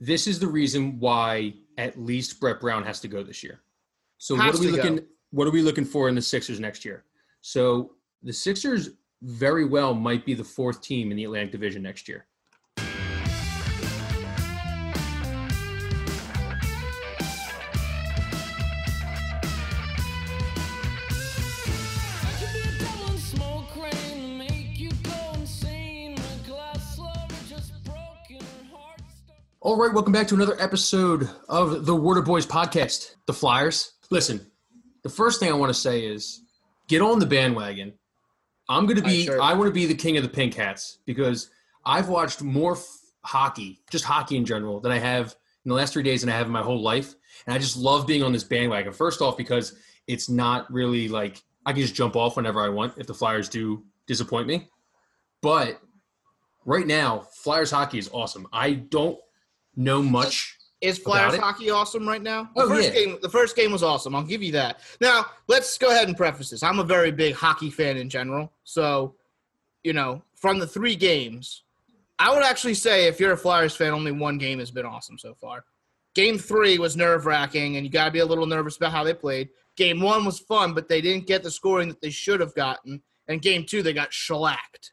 this is the reason why at least Brett Brown has to go this year. So Has what are we to go. looking? What are we looking for in the Sixers next year? So the Sixers very well might be the fourth team in the Atlantic Division next year. All right, welcome back to another episode of the Water Boys podcast, the Flyers. Listen, the first thing I want to say is get on the bandwagon. I'm going to I be, sure- I want to be the king of the pink hats because I've watched more f- hockey, just hockey in general, than I have in the last three days than I have in my whole life. And I just love being on this bandwagon. First off, because it's not really like I can just jump off whenever I want if the Flyers do disappoint me. But right now, Flyers hockey is awesome. I don't know much. Is Flyers hockey awesome right now? The Oh, first yeah. game, the first game was awesome. I'll give you that. Now, let's go ahead and preface this. I'm a very big hockey fan in general. So, you know, from the three games, I would actually say if you're a Flyers fan, only one game has been awesome so far. Game three was nerve wracking, and you got to be a little nervous about how they played. Game one was fun, but they didn't get the scoring that they should have gotten. And game two, they got shellacked.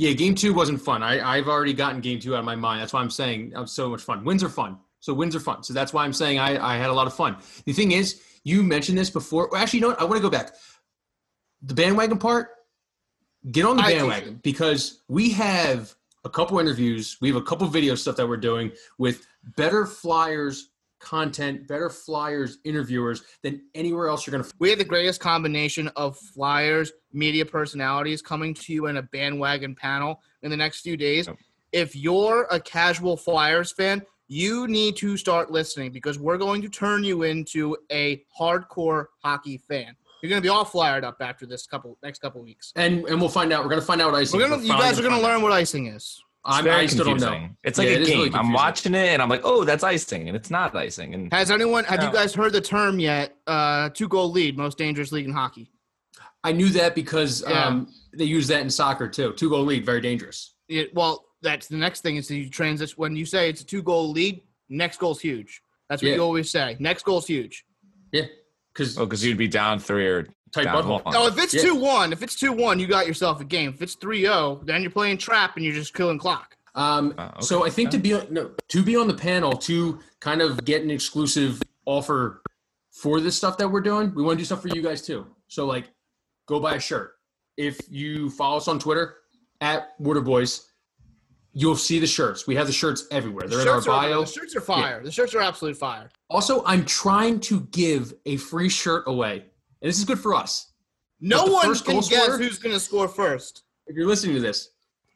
Yeah, game two wasn't fun. I, I've already gotten game two out of my mind. That's why I'm saying I'm so much fun. Wins are fun. So wins are fun. So that's why I'm saying I, I had a lot of fun. The thing is, you mentioned this before. well, Actually, you know what? I want to go back. The bandwagon part, get on the bandwagon because we have a couple interviews. We have a couple video stuff that we're doing with better Flyers content, better Flyers interviewers than anywhere else you're going to We have the greatest combination of Flyers media personalities coming to you in a bandwagon panel in the next few days. Yep. If you're a casual Flyers fan, you need to start listening because we're going to turn you into a hardcore hockey fan. You're going to be all flyered up after this couple next couple weeks. and and we'll find out. We're going to find out what icing. We're gonna, is. you guys are going to find out. learn what icing is. It's I'm, very I still don't know. confusing. It's like Yeah, a it is game. really I'm watching it and I'm like, oh, that's icing, and it's not icing. And Has anyone have you guys heard the term yet? Uh, two goal lead, most dangerous league in hockey. I knew that because Yeah. um, they use that in soccer too. Two goal lead, very dangerous. It, well, that's the next thing is that you transition when you say it's a two goal lead. Next goal's huge. That's what Yeah. you always say. Next goal's huge. Yeah, because oh, because you'd be down three or tight down butthole. one. Oh, if it's Yeah. two one, if it's two one, you got yourself a game. If it's 3-0, then you're playing trap and you're just killing clock. Um, Oh, okay. So I think to be on, no, to be on the panel to kind of get an exclusive offer for this stuff that we're doing, we want to do stuff for you guys too. So like, go buy a shirt. If you follow us on Twitter at Water Boys, you'll see the shirts. We have the shirts everywhere. They're in our shirts are, bio. the shirts are fire. The shirts are absolute fire. Also, I'm trying to give a free shirt away, and this is good for us. No one can guess scorer- who's going to score first. if you're listening to this,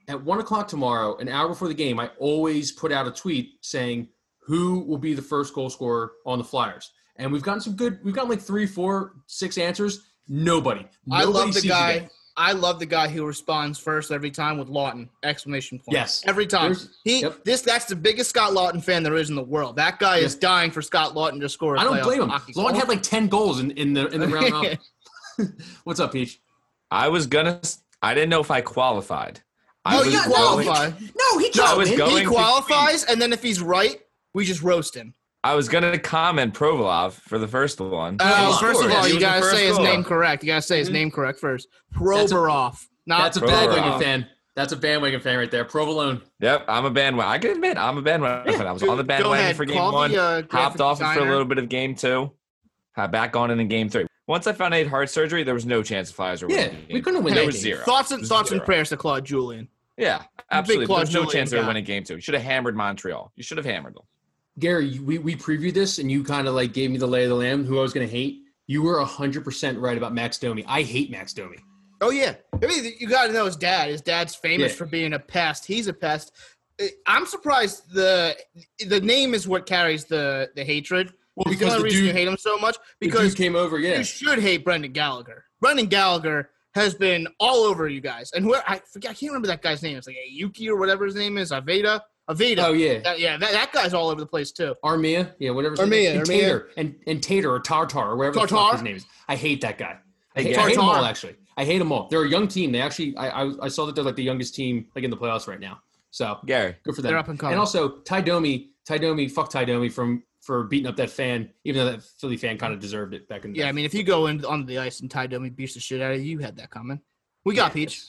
at one o'clock tomorrow, an hour before the game, I always put out a tweet saying who will be the first goal scorer on the Flyers. And we've gotten some good. We've gotten like three, four, six answers. Nobody. I Nobody love the guy. I love the guy who responds first every time with Laughton exclamation point. Yes. every time. There's- He yep. this that's the biggest Scott Laughton fan there is in the world. That guy is dying for Scott Laughton to score. a I don't blame him. hockey Laughton goal. had like ten goals in, in the in the round. What's up, Peach? I was gonna. I didn't know if I qualified. I Oh, was you yeah, no, going- qualify. No, he No, I was going- He to qualifies, and then if he's right, we just roast him. I was gonna comment Provolov for the first one. Uh, he first of all, you was gotta say his goal. name correct. You gotta say his Mhm. name correct first. That's a- Provorov, That's a Provolone. bandwagon fan. That's a bandwagon fan right there. Provolone. Yep, I'm a bandwagon. I can admit I'm a bandwagon fan. I was on the bandwagon ahead, for game call the, one. uh, graphic hopped off it for a little bit of game two. Had back on it in game three. Once I found I had heart surgery, there was no chance the Flyers were Yeah, winning. the we couldn't win There was zero. Thoughts and thoughts and prayers to Claude Julien. Yeah, absolutely. There's no Julien chance they were guy. winning game two. You should have hammered Montreal. You should have hammered them. Gary, we, we previewed this and you kind of like gave me the lay of the land, who I was going to hate. You were 100% right about Max Domi. I hate Max Domi. Oh yeah, I mean you got to know his dad. His dad's famous Yeah. for being a pest. He's a pest. I'm surprised the the name is what carries the the hatred. Well, because the the reason you hate him so much because dude came over, yeah. you should hate Brendan Gallagher. Brendan Gallagher has been all over you guys, and who I forget, I can't remember that guy's name. It's like Yuki or whatever his name is. Aveda, Aveda. Oh, yeah. That- yeah, that, that guy's all over the place too. Armia, yeah, whatever. his name Armia, is. and Armia. Tater, and, and Tater or Tartar or whatever the fuck Tartar? his name is. I hate that guy. I hate, I hate them all actually. I hate them all. They're a young team. They actually, I, I, I saw that they're like the youngest team like in the playoffs right now. So Gary, good for them. They're up and coming. And also, Ty Domi Ty Domi, fuck Ty Domi from for beating up that fan, even though that Philly fan kind of deserved it back in. the Yeah, day. I mean, if you go in onto the ice and Ty Domi beats the shit out of you, you had that coming. We got Yeah, Peach.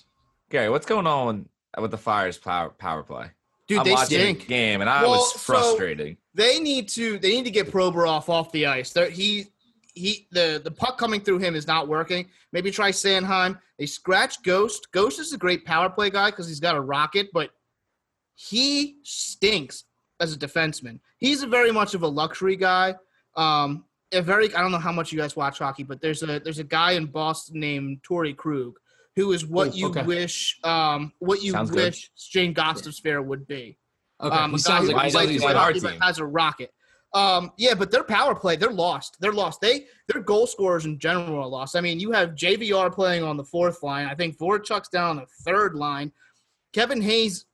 Gary, what's going on with the Flyers power power play? Dude, I'm they stink. the game and I Well, was so- frustrating. They need to they need to get Provorov off the ice. They're, he he the the puck coming through him is not working. Maybe try Sanheim. They scratch Ghost. Ghost is a great power play guy because he's got a rocket, but he stinks as a defenseman. He's a very much of a luxury guy. Um, a very I don't know how much you guys watch hockey, but there's a there's a guy in Boston named Torey Krug who is what Oh, you okay. wish um what you Sounds good. wish Shane Gostisbehere would be. Okay, Um, he sounds like he is sounds he like he's like our team? has a rocket. Um, yeah, but their power play, they're lost. They're lost. They their goal scorers in general are lost. I mean, you have JVR playing on the fourth line. I think Voracek's down on the third line. Kevin Hayes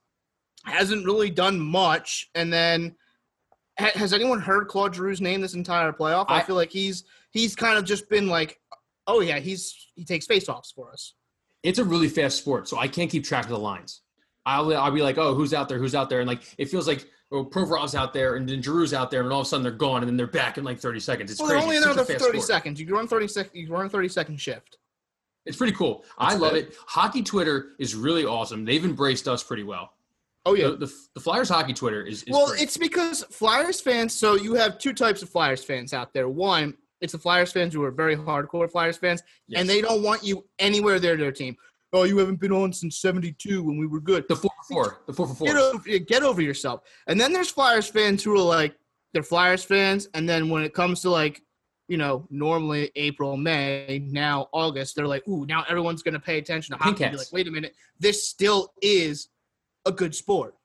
hasn't really done much. And then, ha- has anyone heard Claude Giroux's name this entire playoff? I, I- feel like he's he's kind of just been like, oh yeah, he's he takes faceoffs for us. It's a really fast sport, so I can't keep track of the lines. I'll I'll be like, oh, who's out there? Who's out there? And like it feels like oh, Provorov's out there, and then Giroux's out there, and all of a sudden they're gone, and then they're back in like 30 seconds. It's well, crazy. only It's in there for thirty sport. seconds. You run thirty sec. You run a thirty second shift. It's pretty cool. I love good. it. Hockey Twitter is really awesome. They've embraced us pretty well. Oh yeah, The, the, the Flyers hockey Twitter is, is well, great. it's because Flyers fans. So you have two types of Flyers fans out there. One, it's the Flyers fans who are very hardcore Flyers fans, Yes. and they don't want you anywhere near their team. Oh, you haven't been on since '72 when we were good. the four for four. The four for Get four. over, get over yourself. And then there's Flyers fans who are like they're Flyers fans, and then when it comes to like, you know, normally April, May, now August, they're like, ooh, now everyone's gonna pay attention to Pink hockey. be like, wait a minute, this still is a good sport.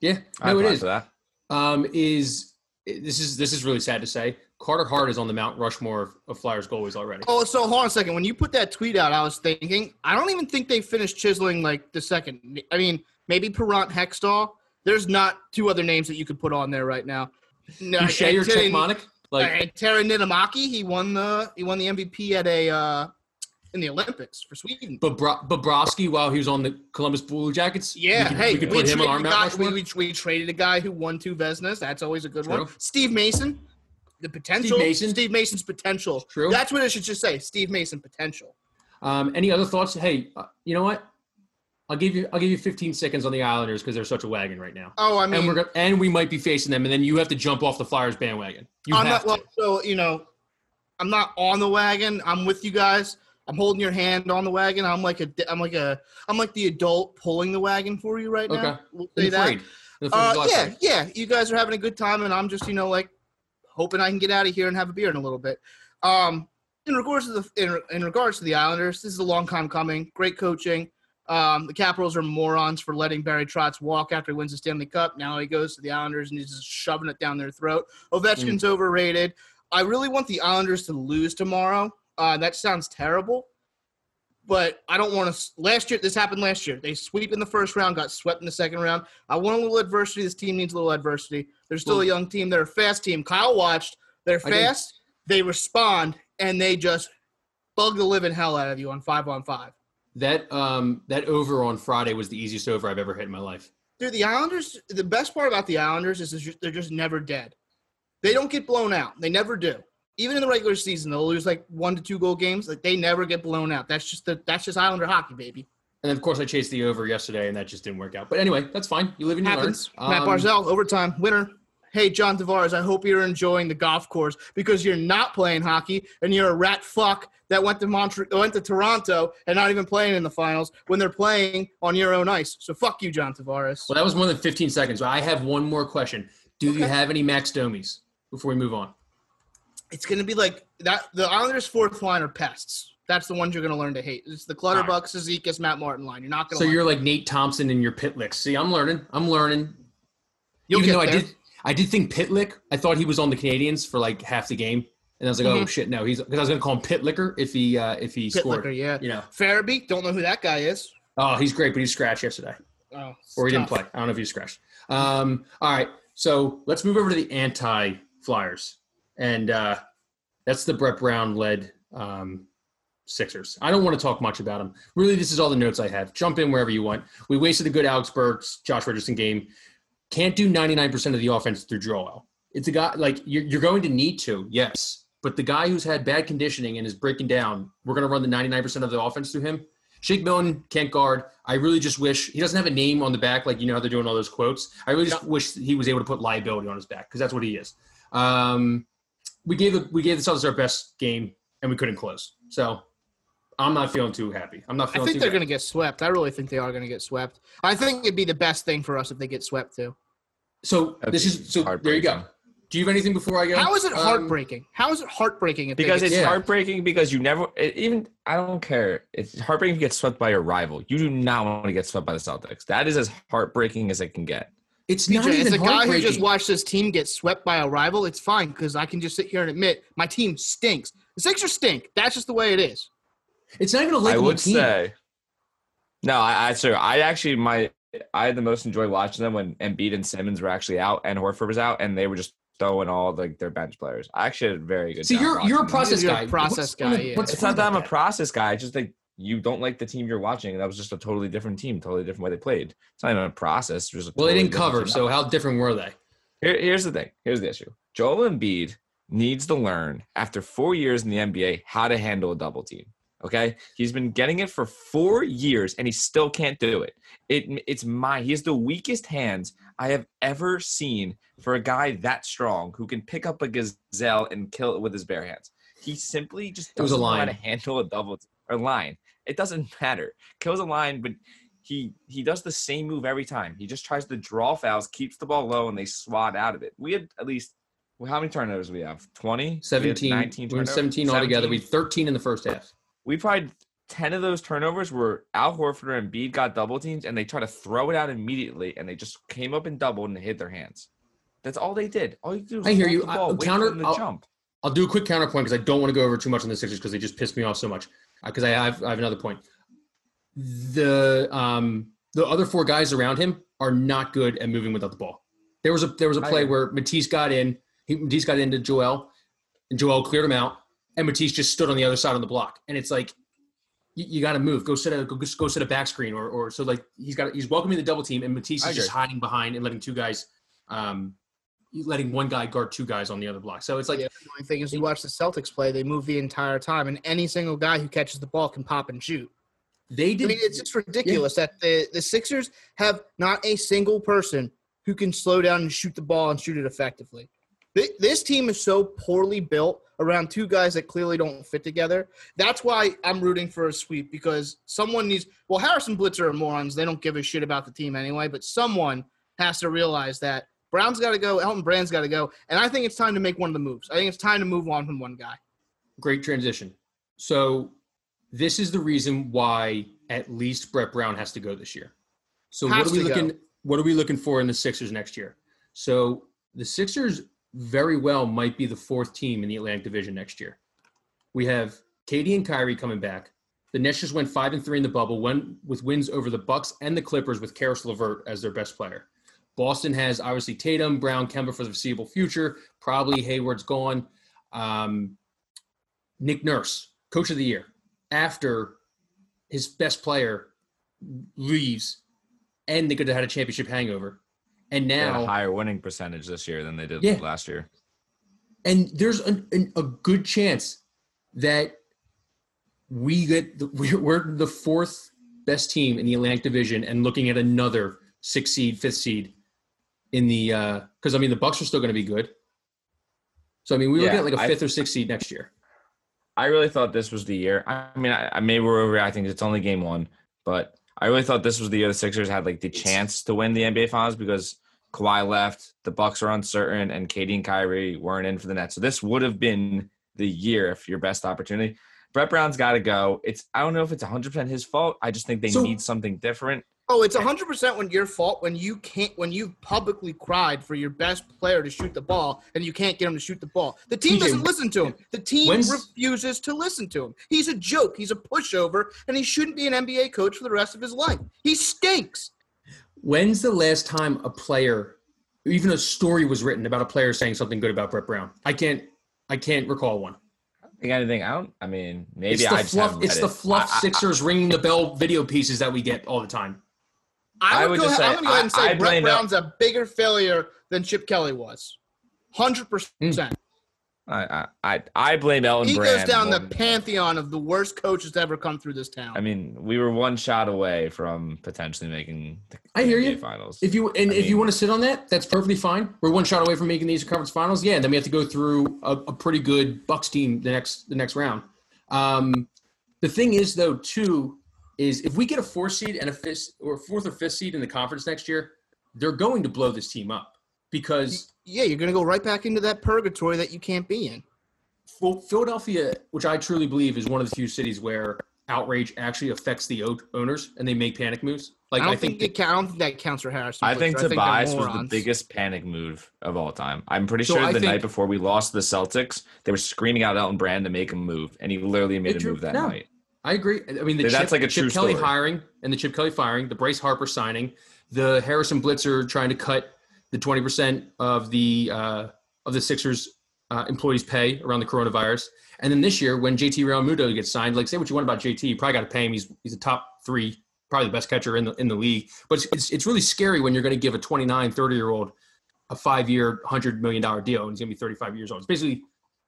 Yeah, I no, it apply for that. Um, is this is this is really sad to say. Carter Hart is on the Mount Rushmore of, of Flyers goalies already. Oh, so hold on a second. When you put that tweet out, I was thinking, I don't even think they finished chiseling like the second. I mean, maybe Parent Hextall. There's not two other names that you could put on there right now. No, Boucher or and Cechmanek? Like and Terry Niittymaki, he won the he won the MVP at a uh, in the Olympics for Sweden. Bobro- Bobrovsky while he was on the Columbus Blue Jackets. Yeah, could, hey, we could put him on traded our a guy, we, we, we traded a guy who won two Vezinas. That's always a good one. Steve Mason, the potential. Mason? Steve Mason's potential. True. That's what it should just say. Steve Mason potential. Um, any other thoughts? Hey, uh, you know what? I'll give you I'll give you 15 seconds on the Islanders because they're such a wagon right now. Oh, I mean, and we're and we might be facing them, and then you have to jump off the Flyers bandwagon. You I'm have not, well, so you know, I'm not on the wagon. I'm with you guys. I'm holding your hand on the wagon. I'm like a, I'm like a, I'm like the adult pulling the wagon for you right now. Okay. We'll say that. parade. In the Uh, Fourth of July yeah, yeah. You guys are having a good time, and I'm just, you know, like hoping I can get out of here and have a beer in a little bit. Um, in regards to the in, in regards to the Islanders, this is a long time coming. Great coaching. Um, the Capitals are morons for letting Barry Trotz walk after he wins the Stanley Cup. Now he goes to the Islanders and he's just shoving it down their throat. Ovechkin's overrated. I really want the Islanders to lose tomorrow. Uh, that sounds terrible, but I don't want to. Last year, this happened last year. They sweep in the first round, got swept in the second round. I want a little adversity. This team needs a little adversity. They're still a young team. They're a fast team. Kyle watched. They're fast. They respond, and they just bug the living hell out of you on five on five. That um that over on Friday was the easiest over I've ever hit in my life. Dude, the Islanders. The best part about the Islanders is just- they're just never dead. They don't get blown out. They never do. Even in the regular season, they'll lose like one to two goal games. Like they never get blown out. That's just the that's just Islander hockey, baby. And of course, I chased the over yesterday, and that just didn't work out. But anyway, that's fine. You live and you Happens. learn. Matt Um, Barzal, overtime winner. Hey, John Tavares, I hope you're enjoying the golf course because you're not playing hockey and you're a rat fuck that went to Montreal, went to Toronto and not even playing in the finals when they're playing on your own ice. So fuck you, John Tavares. Well, that was more than 15 seconds. I have one more question. Do you have any Max Domies before we move on? It's gonna be like that. The Islanders' fourth line are pests. That's the ones you're gonna learn to hate. It's the Clutterbuck, Cizikas, Matt Martin line. You're not gonna. So you're like Nate Thompson in your Pitlick. See, I'm learning. I'm learning. You'll Even though there. I did, I did think Pitlick. I thought he was on the Canadiens for like half the game, and I was like, oh Mhm. shit, no, he's because I was gonna call him Pitlicker if he uh, if he Pit scored. yeah. You know, Farabee, don't know who that guy is. oh, he's great, but he scratched yesterday, Oh, or he didn't play. I don't know if he scratched. Um, all right, so let's move over to the anti Flyers, and uh, that's the Brett Brown led um, Sixers. I don't want to talk much about them. Really, this is all the notes I have. Jump in wherever you want. We wasted a good Alec Burks, Josh Richardson game. can't do 99% of the offense through Joel. It's a guy like you're, you're going to need to, yes. But the guy who's had bad conditioning and is breaking down, we're going to run the 99% of the offense through him. Shake Milton can't guard. I really just wish he doesn't have a name on the back, like you know how they're doing all those quotes. I really just wish he was able to put liability on his back because that's what he is. Um, we gave the, we gave the Celtics our best game and we couldn't close. So I'm not feeling too happy. I'm not I think they're going to get swept. I really think they are going to get swept. I think it'd be the best thing for us if they get swept too. So this is so there you go. Do you have anything before I go? How is it Um, heartbreaking? How is it heartbreaking if Because they it's get Yeah. heartbreaking because you never it, even I don't care. It's heartbreaking if you get swept by your rival. You do not want to get swept by the Celtics. That is as heartbreaking as it can get. It's PJ, not as even a guy who just watched his team get swept by a rival, it's fine because I can just sit here and admit my team stinks. The Sixers stink. That's just the way it is. It's not even a I likable I would team. say. No, I, I sir, I actually my I had the most enjoy watching them when Embiid and Simmons were actually out and Horford was out, and they were just throwing all like their bench players. I actually had a very good. See, time you're you're a them. process You're a guy. process What's- guy, yeah. what's It's not that about I'm a process guy. It's just like you don't like the team you're watching. That was just a totally different team, totally different way they played. It's not even a process. It was a Well, they didn't cover, so how different were they? Here, here's the thing. Here's the issue. Joel Embiid needs to learn after four years in the NBA how to handle a double team. Okay, he's been getting it for four years and he still can't do it. It it's my he has the weakest hands I have ever seen for a guy that strong who can pick up a gazelle and kill it with his bare hands. He simply just doesn't know how line. to handle a double or line. It doesn't matter. Kills a line, but he he does the same move every time. He just tries to draw fouls, keeps the ball low, and they swat out of it. We had at least well, how many turnovers do we have? 20? 17, 19 we were turnovers? 17 altogether. We had 13 in the first half. we probably 10 of those turnovers were Al Horford and Embiid got double teams and they tried to throw it out immediately and they just came up and doubled and hit their hands. That's all they did. All you do I hear you. The ball, I- counter- to I'll- jump. I'll do a quick counterpoint because I don't want to go over too much on the Sixers because they just pissed me off so much. Because I have I have another point. The um the other four guys around him are not good at moving without the ball. There was a there was a play where Matisse got in. He, Matisse got into Joel, and Joel cleared him out, and Matisse just stood on the other side on the block. And it's like, you, you got to move. Go set a go, go set a back screen, or or so like he's got he's welcoming the double team, and Matisse is just hiding behind and letting two guys, um, letting one guy guard two guys on the other block. So it's like Yeah. The only thing is, you watch the Celtics play; they move the entire time, and any single guy who catches the ball can pop and shoot. they did. I mean, it's just ridiculous that the the Sixers have not a single person who can slow down and shoot the ball and shoot it effectively. This team is so poorly built around two guys that clearly don't fit together. That's why I'm rooting for a sweep because someone needs. Well, Harrison Blitzer are morons. They don't give a shit about the team anyway. But someone has to realize that Brown's got to go, Elton Brand's got to go, and I think it's time to make one of the moves. I think it's time to move on from one guy. great transition. So this is the reason why at least Brett Brown has to go this year. So what are we to go. looking what are we looking for in the Sixers next year? So the Sixers very well might be the fourth team in the Atlantic Division next year. We have Katie and Kyrie coming back. The Nets just went five and three in the bubble, went with wins over the Bucks and the Clippers with Caris LeVert as their best player. Boston has obviously Tatum, Brown, Kemba for the foreseeable future. Probably Hayward's gone. Um, Nick Nurse, coach of the year, after his best player leaves, and they could have had a championship hangover. And They had now a higher winning percentage this year than they did Yeah. last year. and there's a, an- a good chance that we get the, we're, we're the fourth best team in the Atlantic Division and looking at another six seed, fifth seed in the uh, because I mean the Bucks are still going to be good. So I mean we were Yeah, looking at like a fifth or sixth seed next year. I really thought this was the year. I I mean, I, I maybe we're overreacting. It's only game one, but I really thought this was the year the Sixers had like the chance to win the NBA Finals because Kawhi left, the Bucks are uncertain, and Katie and Kyrie weren't in for the Nets. So this would have been the year if your best opportunity. Brett Brown's got to go. It's I don't know if it's 100 percent his fault. I just think they So- need something different. Oh, it's hundred percent when your fault when you can't when you publicly cried for your best player to shoot the ball and you can't get him to shoot the ball. The team doesn't listen to him. The team when's- refuses to listen to him. He's a joke. He's a pushover, and he shouldn't be an NBA coach for the rest of his life. He stinks. When's the last time a player, even a story was written about a player saying something good about Brett Brown? I can't, I can't recall one. I don't think anything. out. I mean, maybe it's the I just fluff. haven't It's read the it. fluff I- I- Sixers ringing the bell video pieces that we get all the time. I I would, would go just ahead, say, I'm going to go ahead and say I Brett blame El- Brown's a bigger failure than Chip Kelly was. 100%. I I I, I blame Ellen He Brand. goes down the pantheon of the worst coaches to ever come through this town. I mean, we were one shot away from potentially making the I hear NBA you. finals. If you and I if you want to sit on that, that's perfectly fine. We're one shot away from making the Eastern Conference Finals. Yeah, and then we have to go through a, a pretty good Bucks team the next the next round. Um, the thing is, though, too, is if we get a fourth seed and a fifth or fourth or fifth seed in the conference next year, they're going to blow this team up because yeah, you're going to go right back into that purgatory that you can't be in. Well, Philadelphia, which I truly believe is one of the few cities where outrage actually affects the owners and they make panic moves. Like I I, don't think, think, it ca- I don't think that counts for Harrison. I think Blitzer. they're Tobias was the biggest panic move of all time. I'm pretty So sure I the think- night before we lost the Celtics, they were screaming out Elton Brand to make a move, and he literally made a drew- move that no. night. I agree. I mean, the That's Chip, like a Chip Kelly story. hiring and the Chip Kelly firing, the Bryce Harper signing, the Harrison Blitzer trying to cut the twenty percent of the uh, of the Sixers uh, employees' pay around the coronavirus, and then this year when JT Realmuto gets signed, like say what you want about JT, you probably got to pay him. He's he's a top three, probably the best catcher in the in the league. But it's it's, it's really scary when you're going to give a 29, 30 year old a five year, hundred million dollar deal, and he's going to be thirty five years old. It's basically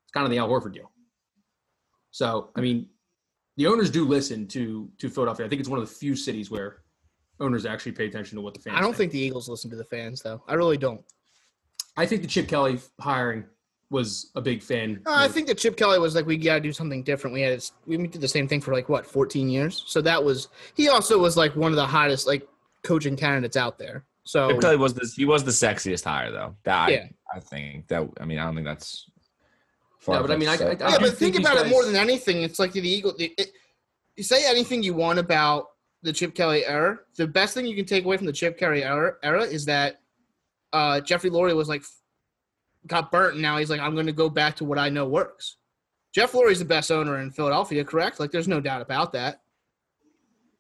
it's kind of the Al Horford deal. So I mean, the owners do listen to to Philadelphia. I think it's one of the few cities where owners actually pay attention to what the fans. I don't think the Eagles listen to the fans, though. I really don't. I think the Chip Kelly hiring was a big fan. Uh, I think that Chip Kelly was like, we got to do something different. We had we did the same thing for like what 14 years. So that was he also was like one of the hottest like coaching candidates out there. So Chip Kelly was the, he was the sexiest hire though. That Yeah. I, I think that I mean I don't think that's. No, but I mean, I- far-fetched I- yeah, but think think about these it more than anything. It's like the Eagle. The, it, you say anything you want about the Chip Kelly era. The best thing you can take away from the Chip Kelly era, era is that uh, Jeffrey Lurie was like got burnt, and now he's like, I'm going to go back to what I know works. Jeff Lurie's the best owner in Philadelphia, correct? Like, there's no doubt about that.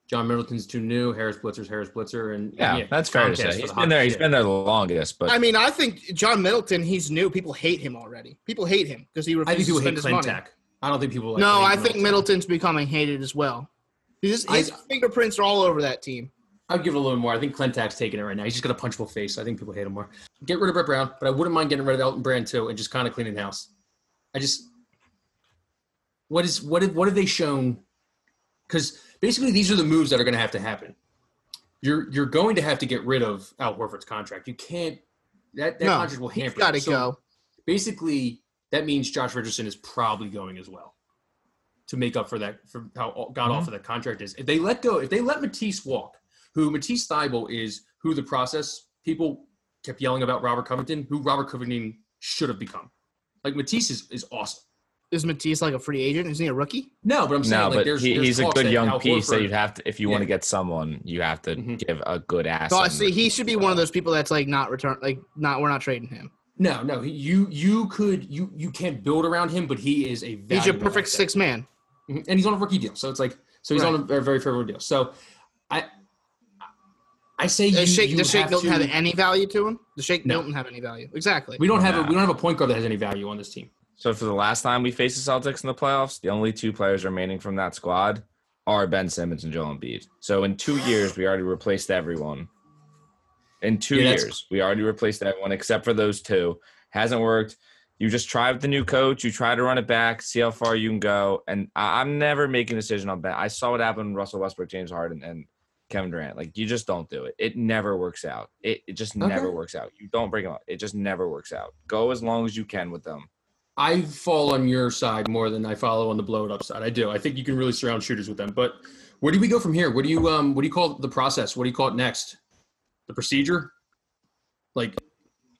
John Middleton's too new. Harris Blitzer's Harris Blitzer, and yeah, that's fair to Comcast say. for He's the been there. hot He's shit. been there the longest, but I mean, I think John Middleton, he's new. People hate him already. People hate him because he I think refuses people to hate spend his money. Klentak. I don't think people. Like no, hate I think Middleton's becoming hated as well. His, his I- fingerprints are all over that team. I'd give it a little more. I think Klentak's taking it right now. He's just got a punchable face. I think people hate him more. Get rid of Brett Brown, but I wouldn't mind getting rid of Elton Brand too, and just kind of cleaning house. I just, what is what have, what have they shown? Because basically, these are the moves that are going to have to happen. You're you're going to have to get rid of Al Horford's contract. You can't. That that No, contract will hamper. got to. So go. Basically, that means Josh Richardson is probably going as well to make up for that for how god mm-hmm. awful that contract is. If they let go, if they let Matisse walk, who Matisse Thybulle is, who the process people kept yelling about Robert Covington, who Robert Covington should have become. Like Matisse is, is awesome. Is Matisse like a free agent? Is he a rookie? No, but I'm saying no, like but there's, he, there's he's a good young Al piece that you'd have to if you want to get someone, you have to Mhm. give a good ass. So see he should be one of those people that's like not return, like not we're not trading him. No, no, you you could you you can't build around him, but he is a He's your perfect asset. six man. Mhm. and he's on a rookie deal. So it's like so he's Right. on a very, very favorable deal. So I I say you, Does Shake, you does Shake have Milton to, have any value to him? Does Shake No. Milton have any value? Exactly. we don't have a we don't have a point guard that has any value on this team. So for the last time we faced the Celtics in the playoffs, the only two players remaining from that squad are Ben Simmons and Joel Embiid. So in two years, we already replaced everyone. In two Yeah, years, we already replaced everyone except for those two. Hasn't worked. You just try with the new coach. You try to run it back, see how far you can go. And I, I'm never making a decision on Ben. I saw what happened with Russell Westbrook, James Harden, and Kevin Durant. Like you just don't do it. It never works out. It, it just Okay. never works out. You don't bring them up. It just never works out. Go as long as you can with them. I fall on your side more than I follow on the blow it up side. I do. I think you can really surround shooters with them. But where do we go from here? What do you um what do you call the process? What do you call it next? The procedure? Like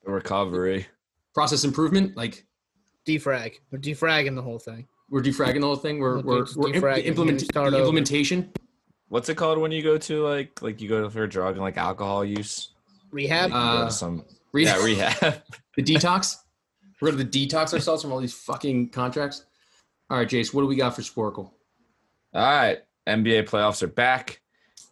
The recovery. process improvement? Like defrag. We're defragging the whole thing. we're defragging the whole thing. We're We're we're, just defragging, implement, and start the over. implementation. What's it called when you go to like like you go for a drug and like alcohol use? Rehab. You go to Uh, some Re- yeah rehab. the detox. We're gonna detox ourselves from all these fucking contracts. All right, Jace, what do we got for Sporcle? All right, NBA playoffs are back.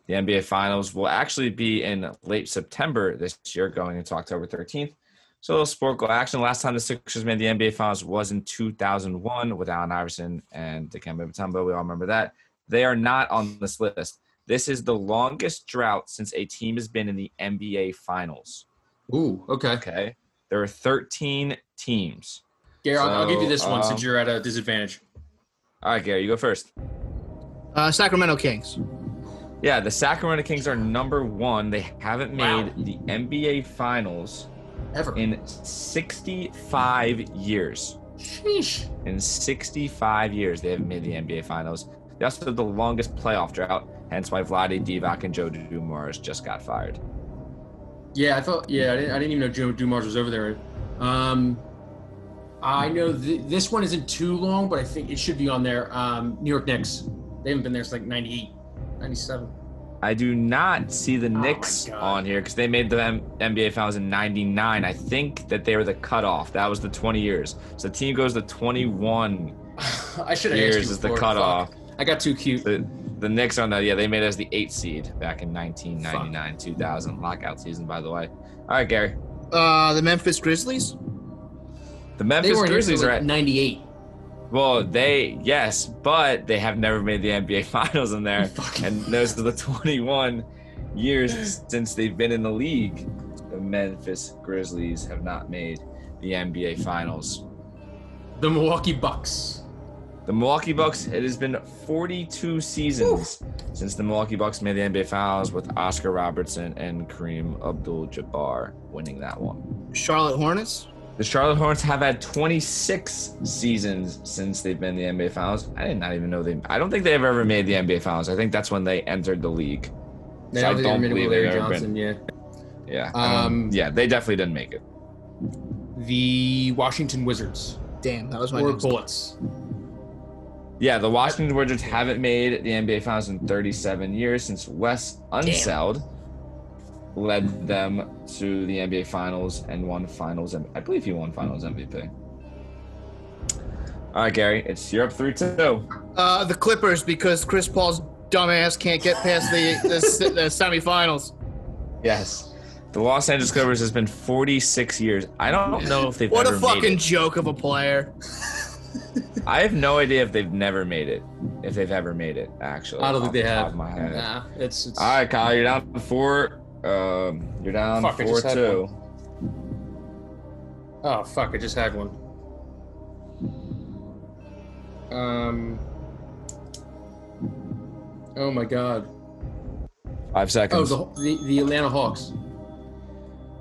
The NBA finals will actually be in late September this year, going into October 13th. So a little goal action. Last time the Sixers made the NBA finals was in 2001 with Allen Iverson and Dikembe Mutombo. We all remember that. They are not on this list. This is the longest drought since a team has been in the NBA Finals. Ooh, okay. Okay. There are 13 teams. Gary, I'll, I'll give you this one since um, you're at a disadvantage. All right, Gary, you go first. Uh, Sacramento Kings. Yeah, the Sacramento Kings are number one. They haven't made Wow. the NBA Finals Ever. in 65 years. Sheesh. In 65 years, they haven't made the NBA Finals. They also have the longest playoff drought, hence why Vlade Divac and Joe Dumars just got fired. Yeah, I thought. Yeah, I didn't, I didn't even know Joe Dumars was over there. Um, I know th- this one isn't too long, but I think it should be on there. Um, New York Knicks. They haven't been there since like 98, 97. I do not see the my Knicks God. on here because they made the M- NBA Finals in '99. I think that they were the cutoff. That was the 20 years. So the team goes to 21 I should have years asked you is the cutoff. Fuck. I got too cute. The the Knicks on that, yeah, they made it as the eight seed back in 1999, 2000 lockout season, by the way. All right, Gary. Uh, the Memphis Grizzlies. The Memphis were Grizzlies here are at 98. well, they yes, but they have never made the NBA Finals in there, and those are the 21 years since they've been in the league. The Memphis Grizzlies have not made the NBA Finals. The Milwaukee Bucks. The Milwaukee Bucks, it has been 42 seasons since the Milwaukee Bucks made the NBA Finals with Oscar Robertson and Kareem Abdul Jabbar winning that one. Charlotte Hornets. The Charlotte Hornets have had 26 seasons since they've been in the NBA Finals. I did not even know they. I don't think they've ever made the NBA Finals. I think that's when they entered the league. They So I don't don't think they believe Larry they've ever Johnson. Yeah. Yeah. I Um, yeah, they definitely didn't make it. The Washington Wizards Damn, that was my or next. Bullets. Yeah, the Washington Wizards haven't made the NBA Finals in 37 years since Wes Unseld led them to the NBA Finals and won Finals. M- I believe he won Finals MVP. All right, Gary, it's you're up three two. Uh, the Clippers because Chris Paul's dumbass can't get past the the, the semifinals. Yes, the Los Angeles Clippers has been 46 years. I don't know if they've What a ever made fucking it. joke of a player. I have no idea if they've never made it. If they've ever made it, actually. I don't think they the top have. my head. Nah, it's, it's All right, Kyle, you're down four. Um, you're down Fuck, four two. Oh fuck! I just had one. Um. Oh my god. Five seconds. the the, the Atlanta Hawks.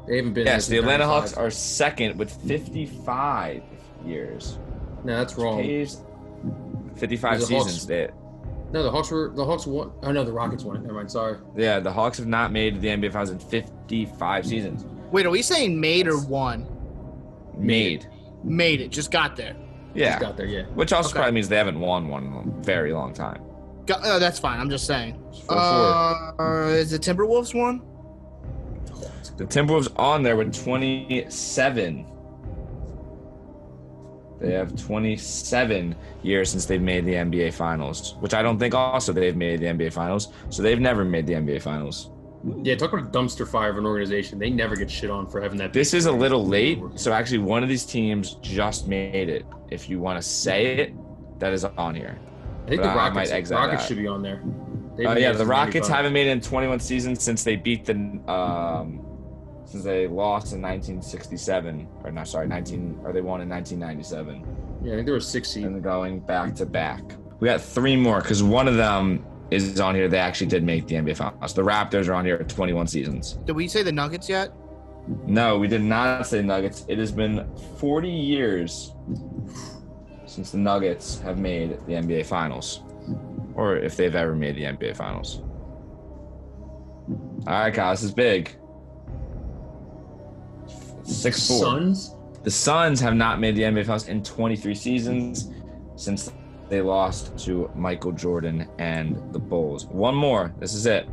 They haven't been. yes, the Atlanta Hawks are second with 55 years. No, that's wrong. Caves, 55 The Hawks- seasons. They, No, the Hawks were the Hawks won. Oh no, the Rockets won it. Never mind. Sorry. yeah, the Hawks have not made the NBA Finals in 55 seasons. Wait, are we saying made or won? Made. Made it, just got there. Yeah. Just got there. Yeah. Which also Okay. probably means they haven't won one in a very long time. Got, oh, that's fine. I'm just saying. Four, Uh, is the Timberwolves one? The Timberwolves on there with 27. They have 27 years since they've made the NBA Finals, which I don't think also they've made the NBA Finals. So they've never made the NBA Finals. Yeah. Talk about a dumpster fire of an organization. They never get shit on for having that. This is a little late. So actually, one of these teams just made it. If you want to say it, that is on here. I think but the I Rockets. might exit Rockets should be on there. Uh, yeah, the Rockets haven't made it in 21 seasons since they beat the um since they lost in 1967 or not sorry 19 or they won in 1997 Yeah, I think there were six seed. and going back to back. We got three more because one of them is on here. They actually did make the NBA Finals. The Raptors are on here at 21 seasons. Did we say the Nuggets yet? No, we did not say Nuggets. It has been 40 years since the Nuggets have made the NBA Finals, or if they've ever made the NBA Finals. All right, Kyle, this is big. Six four. Suns. The Suns have not made the NBA Finals in 23 seasons since they lost to Michael Jordan and the Bulls. One more. This is it.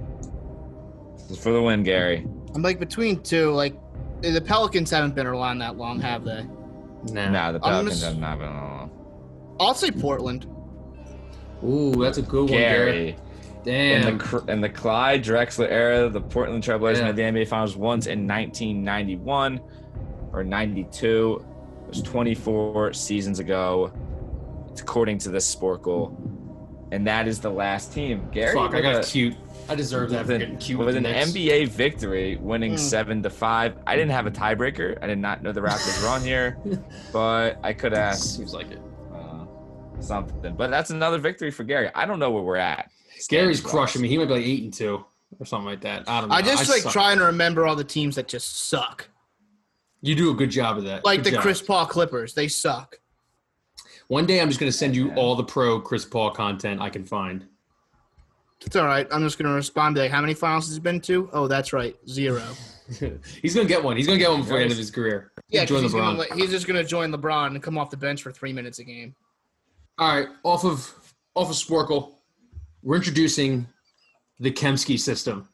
This is for the win, Gary. I'm like between two. Like the Pelicans haven't been around that long, have they? Nah. Nah, the Pelicans gonna s- have not been on. I'll say Portland. Ooh, that's a good one, Gary. Gary. In the in the Clyde Drexler era, the Portland Trailblazers Yeah. made the NBA Finals once in 1991 or 92. It was 24 seasons ago. According to this Sporcle. and that is the last team. Gary, Fuck, I got a- cute. I deserve that for with getting an, cute with with an Knicks. NBA victory, winning Mm. seven to five. I didn't have a tiebreaker. I did not know the Raptors were on here, but I could ask Seems like it. uh, something. But that's another victory for Gary. I don't know where we're at. Gary's crushing me. He might be like eight and two or something like that. I don't know. I just like suck. trying to remember all the teams that just suck. You do a good job of that. Like Good the job. Chris Paul Clippers, they suck. One day I'm just gonna send you all the pro Chris Paul content I can find. It's all right. I'm just gonna respond. Be like, how many finals has he been to? Oh, that's right, zero. he's gonna get one. He's gonna get one before the end of his career. Yeah, join he's, LeBron. gonna, he's just gonna join LeBron and come off the bench for three minutes a game. All right, off of off of Sporcle, we're introducing the Kempski system.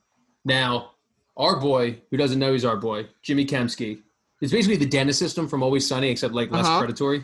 Now, our boy, who doesn't know he's our boy, Jimmy Kempski, is basically the Dennis system from Always Sunny, except like less Uh-huh. predatory.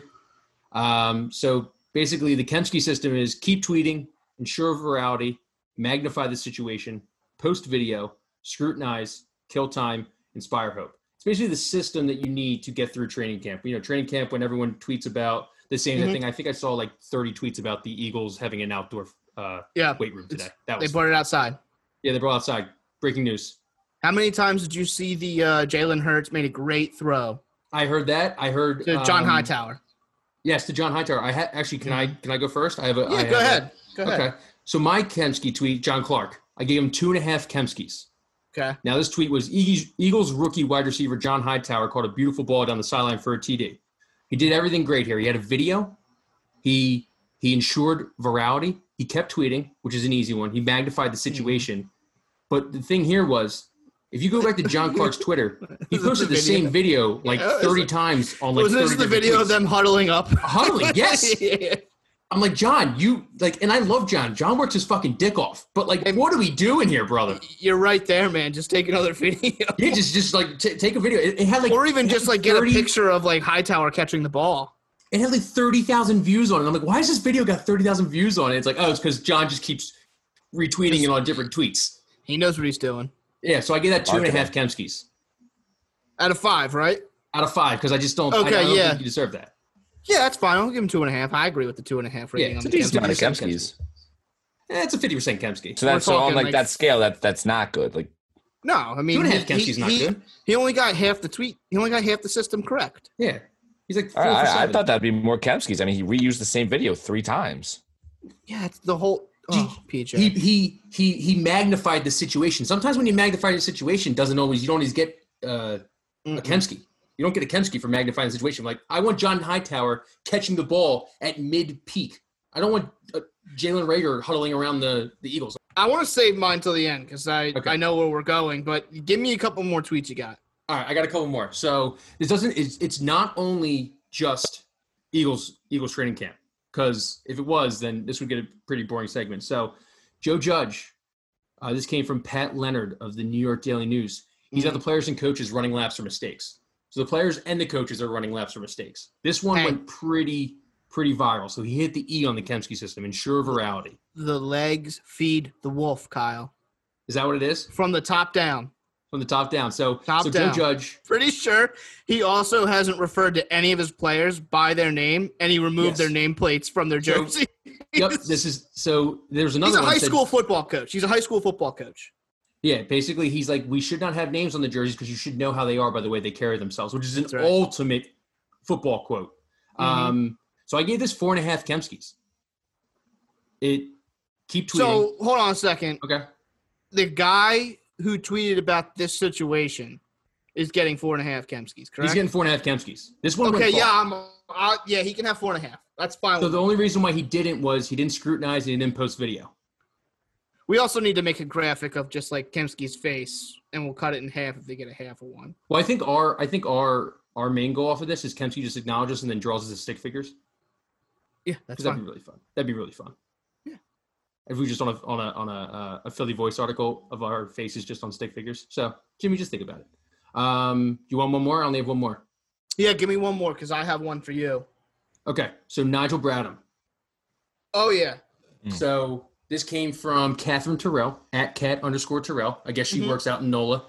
Um, so basically, the Kempski system is keep tweeting, ensure virality, magnify the situation, post video, scrutinize, kill time, inspire hope. It's basically the system that you need to get through training camp. You know, training camp when everyone tweets about the same Mhm. thing. I think I saw like 30 tweets about the Eagles having an outdoor uh, Yeah, weight room today. That was they brought it outside. yeah, they brought it outside. Breaking news. How many times did you see the uh, Jalen Hurts made a great throw I heard that. I heard to John um, Hightower? Yes, to John Hightower. I ha- actually can I can I go first? I have a Yeah, I go have a- ahead. Go ahead. Okay. So my Kempski tweet, John Clark. I gave him two and a half Kempskis. Okay. Now this tweet was Eagles, Eagles rookie wide receiver John Hightower caught a beautiful ball down the sideline for a TD. He did everything great here. He had a video. He he ensured virality. He kept tweeting, which is an easy one. He magnified the situation. But the thing here was, if you go back to John Clark's Twitter, he posted the same video? like Yeah, 30 it- times on like Was this the video of them huddling up? Huddling, yes. Yeah. I'm like, John, you like, and I love John. John works his fucking dick off. But like, what are we doing here, brother? You're right there, man. Just take another video. Yeah, just just like t- take a video. It, it had like or even just like get a picture of like Hightower catching the ball. It had like thirty thousand views on it. I'm like, why has this video got thirty thousand views on it? It's like, oh, it's because John just keeps retweeting it on different tweets. He knows what he's doing. Yeah, so I gave that two and a half Kempskis Out of five, right? out of five because I just don't. Okay, I, don't yeah. think you deserve that. Yeah, that's fine. I'll give him two and a half. I agree with the two and a half rating Yeah, on it's a the Decent amount of Kempski. Kempskis. Eh, it's a fifty percent Kempski. So that's so on like, like- that scale. That that's not good. Like No, I mean Two and he- Kempski's not he, good. He only got half the tweet. He only got half the system correct. Yeah, he's like. I, Four for I, I thought that'd be more Kempskis. I mean, he reused the same video three times. Yeah, it's the whole. Oh, PJ. he he he he magnified the situation. Sometimes when you magnify the situation, doesn't always you don't always get uh, a. Kempski. You don't get a Kempski for magnifying the situation. Like I want John Hightower catching the ball at mid peak. I don't want uh, Jalen Reagor huddling around the the Eagles. I want to save mine till the end because I Okay. I know where we're going. But give me a couple more tweets you got. All right, I got a couple more. So this doesn't. It's, it's not only just Eagles Eagles training camp because if it was, then this would get a pretty boring segment. So Joe Judge, uh, this came from Pat Leonard of the New York Daily News. He's got the players and coaches running laps for mistakes. So the players and the coaches are running laps for mistakes. This one went pretty pretty viral. So he hit the E on the Kempski system. Ensure virality. The legs feed the wolf, Kyle. Is that what it is From the top down. From the top down? So Top so down. Joe Judge. Pretty sure he also hasn't referred to any of his players by their name, and he removed Yes. their nameplates from their So- Yep. This is so. There's another He's a high said- school football coach. He's a high school football coach. Yeah, basically, he's like, we should not have names on the jerseys because you should know how they are by the way they carry themselves, which is an right. ultimate football quote. Mhm. Um, so I gave this four and a half Kempskis. It keep tweeting. So hold on a second. okay, The guy who tweeted about this situation is getting four and a half Kempskis, correct? he's getting four and a half Kempskis. This one, okay, yeah. I'm, uh, yeah, he can have four and a half. That's fine. So the me. only reason why he didn't was he didn't scrutinize and he didn't post video. we also need to make a graphic of just like Kempski's face, and we'll cut it in half if they get a half of one. Well, I think our I think our our main goal off of this is Kempski just acknowledges and then draws us as stick figures. Yeah, that's that'd be really fun. That'd be really fun. Yeah. If we just on a on a on a uh, a Philly voice article of our faces just on stick figures. So Jimmy, just think about it. Um, you want one more? I only have one more. Yeah, give me one more because I have one for you. Okay, so Nigel Bradham. Oh yeah, Mm. So this came from Katherine Terrell at cat underscore Terrell. I guess she Mhm. works out in NOLA.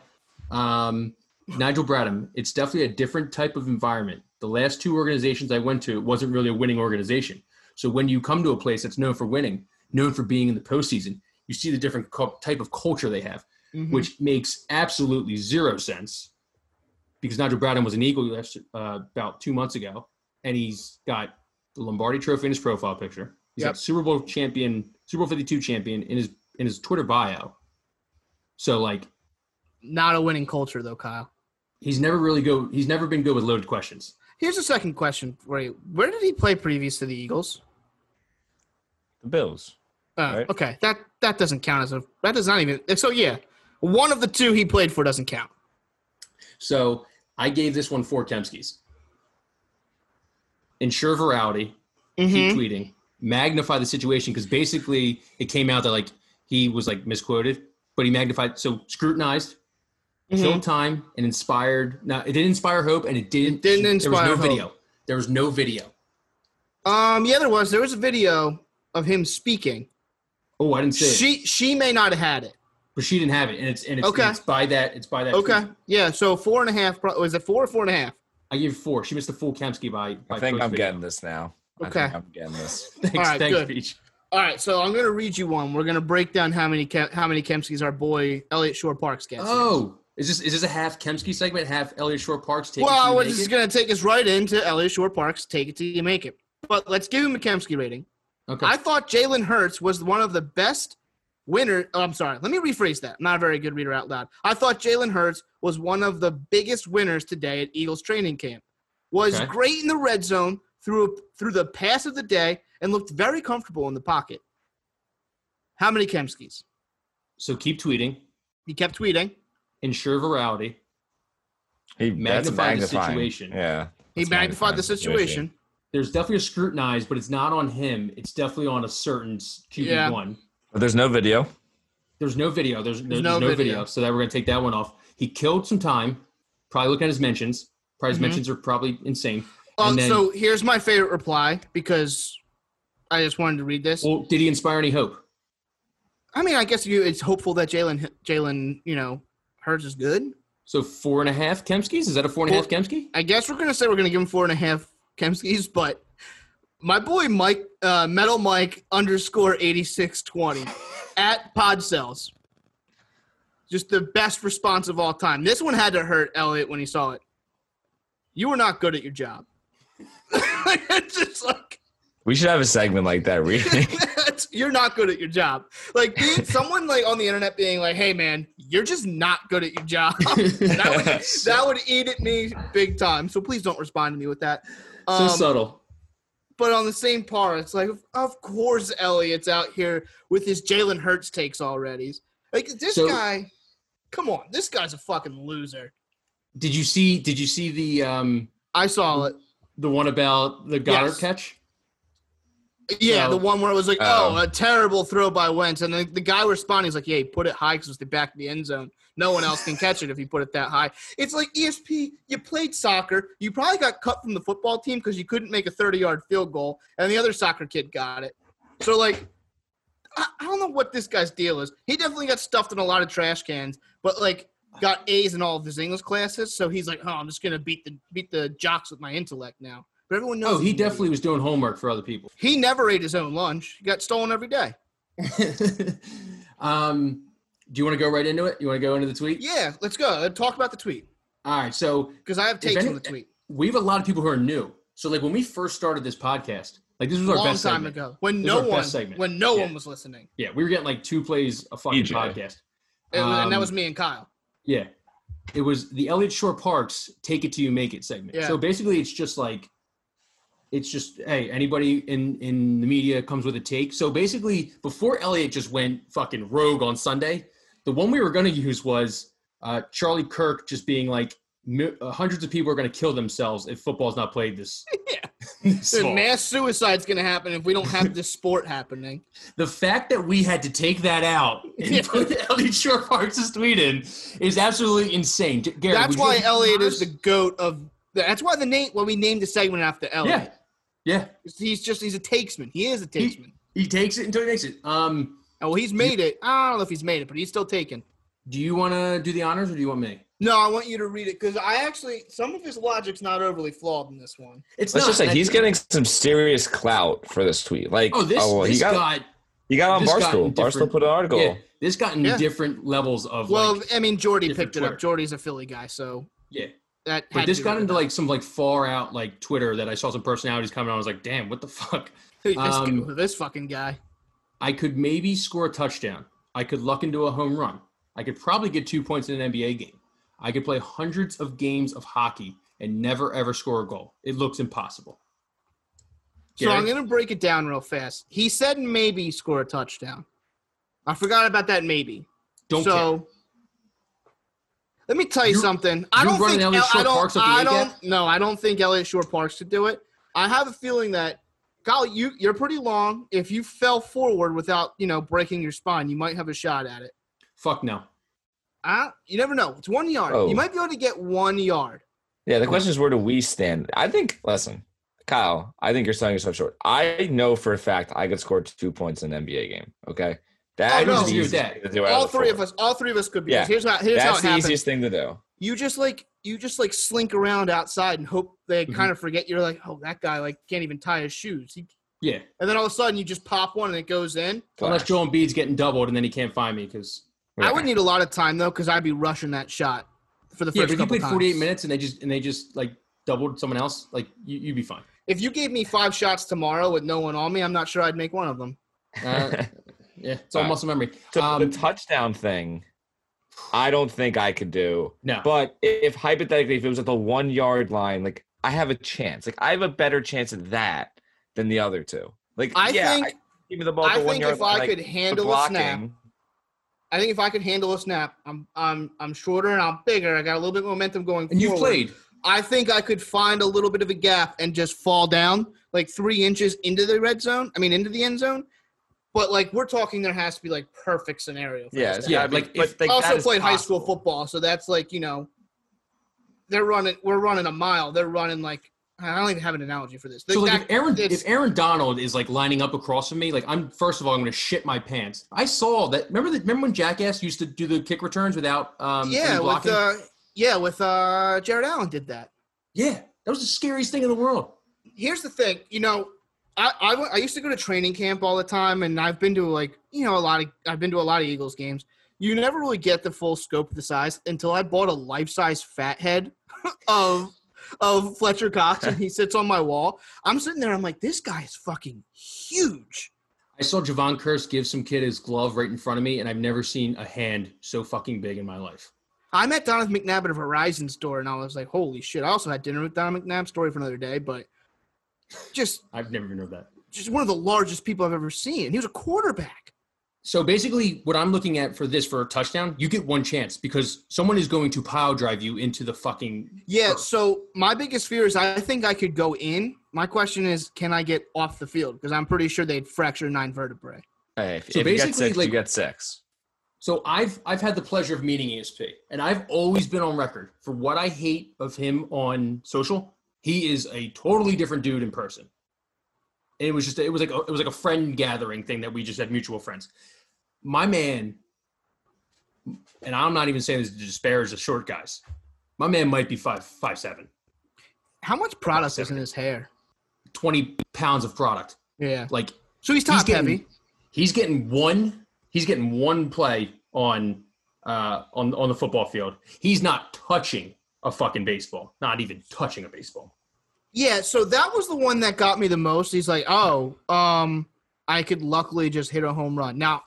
Um, Nigel Bradham. It's definitely a different type of environment. The last two organizations I went to, it wasn't really a winning organization. So when you come to a place that's known for winning, known for being in the postseason. You see the different co- type of culture they have, Mhm. which makes absolutely zero sense because Nigel Bradham was an Eagle last- uh, about two months ago, and he's got the Lombardi Trophy in his profile picture. He's Yep. got Super Bowl champion, Super Bowl 52 champion in his in his Twitter bio. So like not a winning culture though, Kyle. he's never really go he's never been good with loaded questions. Here's a second question for you. Where did he play previous to the Eagles? The Bills. Uh, Right. Okay, that that doesn't count as a that does not even so yeah. One of the two he played for doesn't count. So I gave this one four Kempskis. Ensure virality, keep Mhm. tweeting, magnify the situation because basically it came out that like he was like misquoted, but he magnified so scrutinized, Mhm. killed time, and inspired. Now it didn't inspire hope, and it didn't. It didn't inspire. There was no hope. video. There was no video. Um, yeah, there was. There was a video of him speaking. Oh, I didn't see it, She she may not have had it. but she didn't have it, and it's and it's, Okay. it's by that. It's by that. Okay, tweet. yeah. So four and a half. Was it four or four and a half? I gave four. She missed the full Kempski by. by I think I'm video. getting this now. I Okay. think I'm getting this. Thanks, All right, thanks, good. Peach. All right, so I'm gonna read you one. We're gonna break down how many Kem- how many Kempskis our boy Eliot Shorr-Parks gets. Oh, is this is this a half Kempski segment? Half Eliot Shorr-Parks? Take it well, to we're make just it? gonna take us right into Eliot Shorr-Parks. Take it till you make it. But let's give him a Kempski rating. Okay. I thought Jalen Hurts was one of the best winner. Oh, I'm sorry. Let me rephrase that. I'm not a very good reader out loud. I thought Jalen Hurts was one of the biggest winners today at Eagles training camp. Was Okay. great in the red zone through through the pass of the day and looked very comfortable in the pocket. How many Kempskis? so keep tweeting. He kept tweeting. Ensure virality. He magnified the situation. Yeah. He magnified magnifying the situation. There's definitely a scrutinized, but it's not on him. It's definitely on a certain QB one. But there's no video. There's no video. There's, there's, no no, video. video. So that we're gonna take that one off. He killed some time. Probably looking at his mentions. Probably his Mhm. mentions are probably insane. Oh, then- so here's my favorite reply because I just wanted to read this. Well, did he inspire any hope? I mean, I guess you it's hopeful that Jalen Jalen, you know, Hurts is good. So four and a half Kempskis? Is that a four and a half Kempski? I guess we're gonna say we're gonna give him four and a half Kempskis, but my boy Mike uh, Metal Mike underscore eighty six twenty at Pod Cells. Just the best response of all time. This one had to hurt Elliot when he saw it. You were not good at your job. it's just like We should have a segment like that. Really, you're not good at your job. Like being someone like on the internet being like, "Hey man, you're just not good at your job." that, would, that would eat at me big time. So please don't respond to me with that. So Um, subtle. but on the same par, it's like, of course, Elliott's out here with his Jalen Hurts takes already. Like this So- guy, come on, this guy's a fucking loser. Did you see did you see the um I saw it. the one about the Goedert Yes. catch? Yeah, So- the one where it was like, Oh. oh, a terrible throw by Wentz, and the, the guy responding is like, yeah, he put it high because it's the back of the end zone. No one else can catch it if you put it that high. It's like ESP. You played soccer. You probably got cut from the football team because you couldn't make a thirty-yard field goal, and the other soccer kid got it. So like, I, I don't know what this guy's deal is. He definitely got stuffed in a lot of trash cans, but like got A's in all of his English classes. So he's like, oh, I'm just gonna beat the beat the jocks with my intellect now. But everyone knows. Oh, he he's definitely was doing homework for other people. He never ate his own lunch. He got stolen every day. um, do you want to go right into it? You want to go into the tweet? Yeah, let's go. Let's talk about the tweet All right. So because I have If takes any- on the tweet. we have a lot of people who are new. So like when we first started this podcast, like this was A our long best time segment. ago, when This no one, segment. when no Yeah. one was listening, Yeah, we were getting like two plays a fucking EJ. podcast. It was- and that Um, was me and Kyle. Yeah. It was the Eliot Shorr-Parks Take It To You Make It segment. Yeah. So basically it's just like it's just hey, anybody in in the media comes with a take. So basically before Elliott just went fucking rogue on Sunday, the one we were going to use was uh, Charlie Kirk just being like uh, hundreds of people are going to kill themselves if football's not played this. Yeah. this mass suicide's gonna happen if we don't have this sport happening. the fact that we had to take that out and Yeah. put Eliot Shorr-Parks' tweet in is absolutely insane. G- Gary, That's why Elliot is the goat of. That's why the name. Why we named the segment after Elliot. Yeah. Yeah. He's just he's a takesman. He is a takesman. He takes it until he makes it. Um, Oh, well, he's made it. I don't know if he's made it, but he's still taken. do you want to do the honors or do you want me? No, I want you to read it because I actually some of his logic's not overly flawed in this one. It's Let's not. just say I he's getting some serious clout for this tweet. Like, Oh, this well, this he got got He got on Barstool. Barstool put an article. Yeah, this got in Yeah. different levels of Well, like, I mean, Jordy different picked it up. Twitter. Jordy's a Philly guy, so yeah. that. But this got into with like some like far out like Twitter that I saw some personalities coming on. I was like, damn, what the fuck? it. this, um, this fucking guy. I could maybe score a touchdown. I could luck into a home run. I could probably get two points in an NBA game. I could play hundreds of games of hockey and never ever score a goal. It looks impossible. So I'm gonna break it down real fast. He said maybe score a touchdown. I forgot about that maybe. Don't so care. let me tell you You're- something. I don't think I don't. Parks up the I don't. No, I don't think Eliot Shorr-Parks could do it. I have a feeling that, golly, you you're pretty long. If you fell forward without you know breaking your spine, you might have a shot at it. Fuck no. Uh, you never know. It's one yard. Oh. You might be able to get one yard. Yeah, the question is where do we stand? I think, listen, Kyle, I think you're selling yourself short. I know for a fact I could score two points in an NBA game. Okay. That Oh, no. is the Disagree with easiest that. thing to do out All of the three of us. All three of us could be. Yeah. Here's how. Here's how it the happens. easiest thing to do. you just like you just like slink around outside and hope they Mhm. kind of forget you're like oh that guy like can't even tie his shoes he, Yeah. and then all of a sudden you just pop one and it goes in Unless Flash. Joel Embiid's getting doubled and then he can't find me because i would need a lot of time though because i'd be rushing that shot for the yeah, first but if you played 48 times. minutes and they just and they just like doubled someone else, like you, you'd be fine. if you gave me five shots tomorrow with no one on me i'm not sure i'd make one of them Uh, yeah, it's all Alright. muscle memory. So Um, the touchdown thing, I don't think I could do. no, But if hypothetically, if it was at the one yard line, like I have a chance. Like I have a better chance at that than the other two. Like i yeah, think I, give me the ball i think if line. i like, could handle a snap i think if i could handle a snap i'm i'm i'm shorter and i'm bigger i got a little bit of momentum going and you've played. I think I could find a little bit of a gap and just fall down like three inches into the red zone. I mean, into the end zone. But like we're talking, there has to be like perfect scenario. For Yeah, this Yeah, gotta like, but, if- like, I also is played high school football, so that's like you know, they're running. We're running a mile. They're running like I don't even have an analogy for this. So like That- if Aaron if Aaron Donald is like lining up across from me, like I'm first of all I'm gonna shit my pants. I saw that. Remember that? Remember when Jackass used to do the kick returns without um yeah, any with blocking? uh, yeah, with uh, Jared Allen did that. yeah, that was the scariest thing in the world. here's the thing you know I, I I used to go to training camp all the time and i've been to like you know a lot of i've been to a lot of eagles games. You never really get the full scope of the size until i bought a life-size fat head of of fletcher cox and he sits on my wall. I'm sitting there i'm like this guy is fucking huge. I saw Javon Curse give some kid his glove right in front of me, and I've never seen a hand so fucking big in my life. i met donovan mcnabb at a verizon store and i was like holy shit. I also had dinner with donovan mcnabb story for another day but just I've never even heard that. just one of the largest people i've ever seen he was a quarterback So basically, what I'm looking at for this for a touchdown, you get one chance because someone is going to pile drive you into the fucking. Yeah, turf. so my biggest fear is I think I could go in. My question is, can I get off the field? Because I'm pretty sure they'd fracture nine vertebrae. Hey, if, So if you get basically, six, like- you get six. So I've I've had the pleasure of meeting ESP, and I've always been on record for what I hate of him on social. He is a totally different dude in person. And it was just it was like a, it was like a friend gathering thing that we just had mutual friends. My man, and I'm not even saying this to disparage the short guys. My man might be five five seven. How much product is in his hair? 20 pounds of product. Yeah. Like So he's top getting- heavy. he's getting one he's getting one play on uh on on the football field. He's not touching a fucking baseball. Not even touching a baseball. Yeah, so that was the one that got me the most. He's like, oh, um, I could luckily just hit a home run. Now,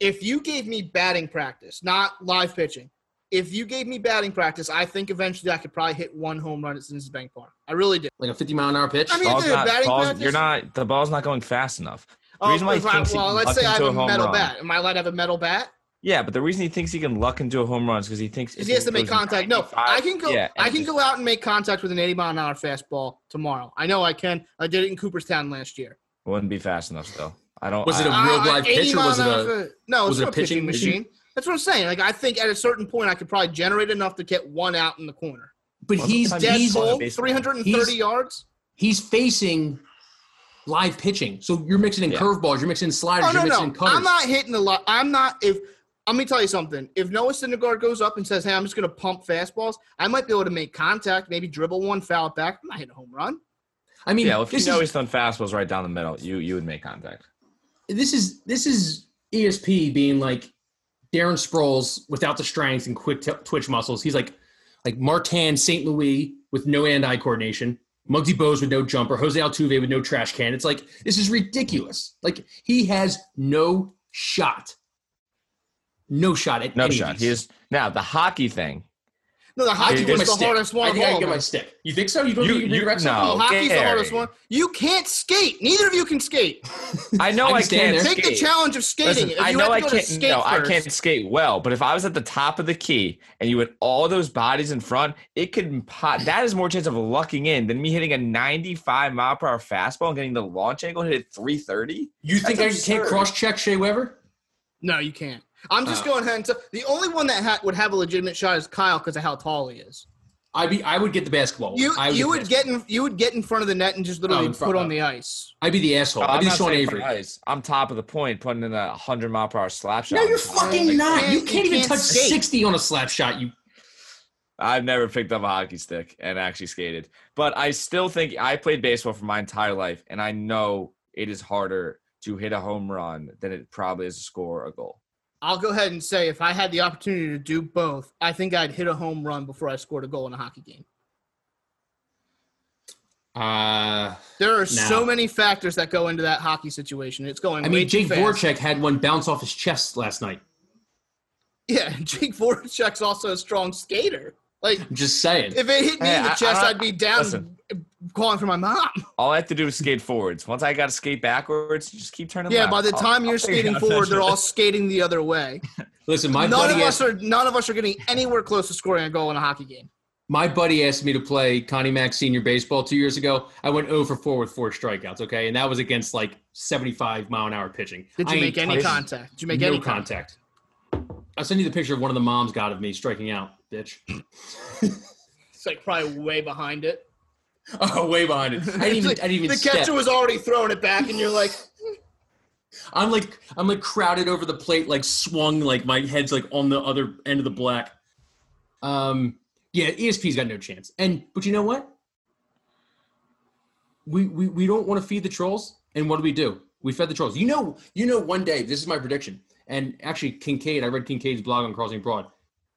if you gave me batting practice, not live pitching, if you gave me batting practice, I think eventually I could probably hit one home run at Citizens Bank Park. I really do. Like a 50 mile an hour pitch. I mean, Ball's dude, not, batting ball's, practice- you're not. The ball's not going fast enough. The Oh, reason why he if I- thinks he well, can let's say I have a a home metal run. bat. Am I allowed to have a metal bat? Yeah, but the reason he thinks he can luck into a home run is because he thinks he has to make contact. No, I can go. yeah, I can just- go out and make contact with an 80 mile an hour fastball tomorrow. I know I can. I did it in Cooperstown last year. Wouldn't be fast enough though. I don't. Was it a real Uh, live 80 pitch or mile was it an hour a no? was it's it not a pitching machine. That's what I'm saying. Like I think at a certain point I could probably generate enough to get one out in the corner. but Well, he's Dead he's ball, 330 He's- yards. he's facing live pitching. So you're mixing in Yeah. curveballs, you're mixing in sliders, Oh no, you're mixing no, in cutters. I'm not hitting a lot. I'm not. If let me tell you something. If Noah Syndergaard goes up and says, "Hey, I'm just going to pump fastballs," I might be able to make contact, maybe dribble one, foul it back. I'm not hitting a home run. I mean, yeah, well, if you this know is, he's throwing fastballs right down the middle, you you would make contact. this is this is ESP being like Darren Sproles without the strength and quick t- twitch muscles. He's like like Martin St. Louis with no hand-eye coordination, Muggsy Bogues with no jumper, Jose Altuve with no trash can. It's like this is ridiculous. Like he has no shot, no shot at No any shot. these. He is now the hockey thing. No, the hockey can get was the stick. hardest one I of think I all. can get my stick. You think so? You don't You- think you can you- redirect no. something? No, hockey's the hardest one. You can't skate. Neither of you can skate. I know I I, can stand can't. Take skate. the challenge of skating. Listen, If I know have I go can't. skate No, I can't skate well. But if I was at the top of the key and you had all those bodies in front, it could pot. That is more chance of lucking in than me hitting a 95 mile per hour fastball and getting the launch angle hit at 330. You think That's I can't cross-check Shea Weber? No, you can't. I'm just Oh. going ahead and t- the only one that ha- would have a legitimate shot is Kyle because of how tall he is. I'd be. I would get the basketball. You I you would get in you would get in front of the net and just literally Oh, in front- put on oh. the ice. I'd be the asshole. Oh, I'd I'm be not Sean Avery. ice. I'm top of the point, putting in a 100 mile per hour slap shot. No, you're Like, fucking not. can't- You you can't even can't touch skate. 60 on a slap shot. You I've never picked up a hockey stick and actually skated, but I still think I played baseball for my entire life, and I know it is harder to hit a home run than it probably is to score a goal. I'll go ahead and say if I had the opportunity to do both, I think I'd hit a home run before I scored a goal in a hockey game. uh There are so many factors that go into that hockey situation. It's going. I mean Jake fast. Voracek had one bounce off his chest last night. Yeah, Jake Voracek's also a strong skater. Like I'm just saying. if it hit me Hey, in the I- chest, I- I'd be down listen. calling for my mom. All I have to do is skate forwards. Once I got to skate backwards, just keep turning. Yeah, left. by the time I'll you're figure it skating forward, they're all skating the other way. Listen, my none of buddy us asked, are none of us are getting anywhere close to scoring a goal in a hockey game. my buddy asked me to play Connie Mack senior baseball two years ago. I went 0 for 4 with four strikeouts, okay? And that was against like 75 mile an hour pitching. Did you ain't make any touched contact? Did you make no any contact? contact. I'll send you the picture of one of the moms got of me striking out, bitch. It's like probably way behind it. oh, way behind it. I didn't even, I didn't even the step. catcher was already throwing it back, and you're like, I'm like I'm like crowded over the plate, like swung, like my head's like on the other end of the black. Um, yeah, ESP's got no chance. And but you know what? We we, we don't want to feed the trolls, and what do we do? We fed the trolls. You know, you know. One day, this is my prediction. And actually, Kinkead, I read Kinkead's blog on Crossing Broad.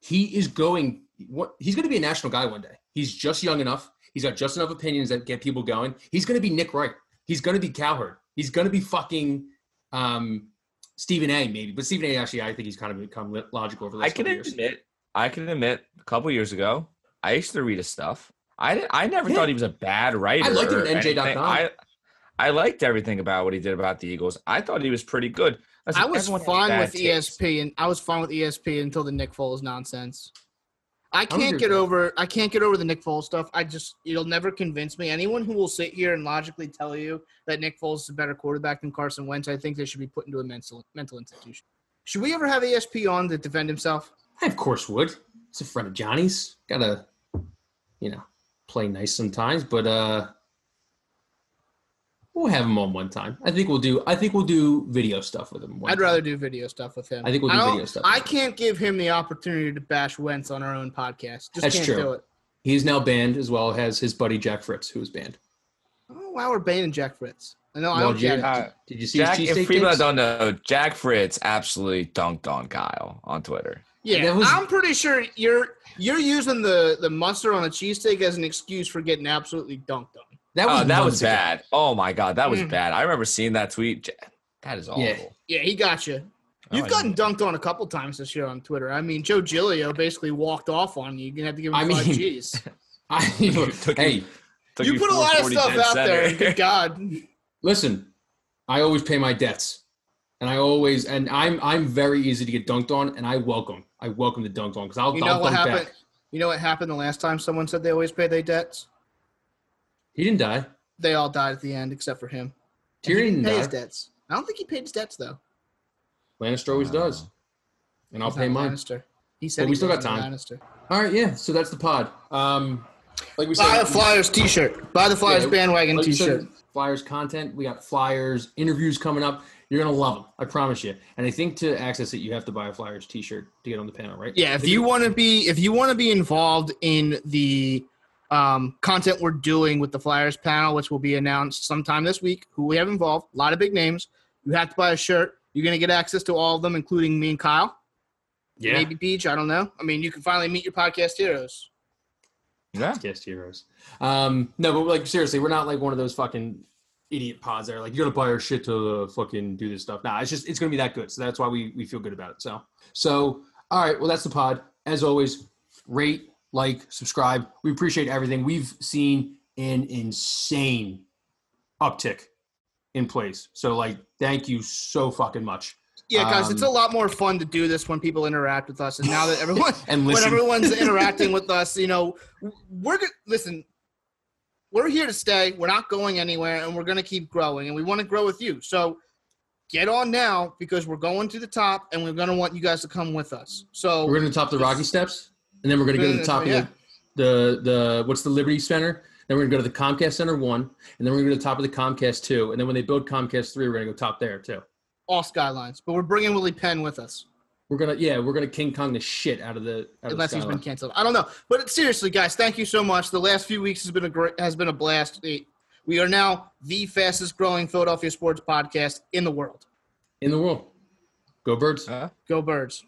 He is going. What he's going to be a national guy one day. He's just young enough. He's got just enough opinions that get people going. He's going to be Nick Wright. He's going to be Cowherd. He's going to be fucking um, Stephen A. Maybe, but Stephen A. Actually, I think he's kind of become logical over the I last can couple years. admit, I can admit, a couple years ago, I used to read his stuff. I I never Yeah. thought he was a bad writer. I liked him at NJ.com. I I liked everything about what he did about the Eagles. I thought he was pretty good. Listen, I was everyone has fine with takes. ESP, and I was fine with ESP until the Nick Foles nonsense. I can't get that. over. I can't get over the Nick Foles stuff. I just it'll never convince me. Anyone who will sit here and logically tell you that Nick Foles is a better quarterback than Carson Wentz, I think they should be put into a mental mental institution. Should we ever have ESP on to defend himself? I of course would. It's a friend of Johnny's. Gotta, you know, play nice sometimes, but uh we'll have him on one time. I think we'll do I think we'll do video stuff with him. one I'd time. rather do video stuff with him. I think we'll do video stuff. I can't give him the opportunity to bash Wentz on our own podcast. Just That's can't true. do it. He's now banned as well as his buddy Jack Fritz, who is banned. Oh wow, we're banning Jack Fritz. I know I Well, don't get it. Uh, Did you see Jack, his if people that don't know, Jack Fritz absolutely dunked on Kyle on Twitter. Yeah, was- I'm pretty sure you're you're using the the mustard on a cheesesteak as an excuse for getting absolutely dunked on. That was Oh, that was ago. bad. Oh my god, that was Mm. bad. I remember seeing that tweet. That is awful. Yeah. Yeah, he got you. Oh, You've I gotten know. dunked on a couple times this year on Twitter. I mean, Joe Giglio basically walked off on you. You're gonna have to give him I five mean, G's. I, Took you- hey, Took You put a lot of stuff dead out there. Good God. listen, I always pay my debts, and I always and I'm I'm very easy to get dunked on, and I welcome I welcome the dunked on because I'll, You I'll know what dunk happened? back. You know what happened the last time someone said they always pay their debts? He didn't die. They all died at the end except for him. And Tyrion didn't didn't pay die. his debts. I don't think he paid his debts though. Lannister always does, and I'll He's pay not mine. Lannister. He said But he we still got time. Lannister. All right, yeah. So that's the pod. Um, like we Buy said, a Flyers T-shirt. Buy the Flyers Yeah, bandwagon like T-shirt. Flyers content. We got Flyers interviews coming up. You're gonna love them. I promise you. And I think to access it, you have to buy a Flyers T-shirt to get on the panel, right? Yeah, if you want to be if you want to be involved in the um, content we're doing with the Flyers panel, which will be announced sometime this week, who we have involved, a lot of big names. You have to buy a shirt. You're gonna get access to all of them, including me and Kyle. Yeah. Maybe Beach. I don't know. I mean, you can finally meet your podcast heroes. Yeah. Guest heroes. Um, no, but like seriously, we're not like one of those fucking idiot pods that are like, you're gonna buy our shit to uh, fucking do this stuff. Nah, it's just it's gonna be that good. So that's why we we feel good about it. So so all right, well that's the pod. As always, rate, like, subscribe. We appreciate everything. We've seen an insane uptick in plays. So like thank you so fucking much. Yeah, guys, it's a Um, lot more fun to do this when people interact with us, and now that everyone And when everyone's interacting with us, you know, we're gonna listen. We're here to stay. We're not going anywhere, and we're gonna keep growing, and we want to grow with you. So get on now because we're going to the top, and we're gonna want you guys to come with us. So We're gonna top the Rocky Steps, and then we're gonna go to the top Yeah. of the, the the what's the Liberty Center. Then we're gonna go to the Comcast Center one, and then we're gonna go to the top of the Comcast two, and then when they build Comcast three, we're gonna go top there too. all skylines, but we're bringing Willie Penn with us, We're gonna yeah, we're gonna King Kong the shit out of the out unless of he's the been canceled. I don't know, but seriously, guys, thank you so much. The last few weeks has been a great has been a blast. We are now the fastest growing Philadelphia sports podcast in the world. in the world. Go birds. Uh, Go Birds.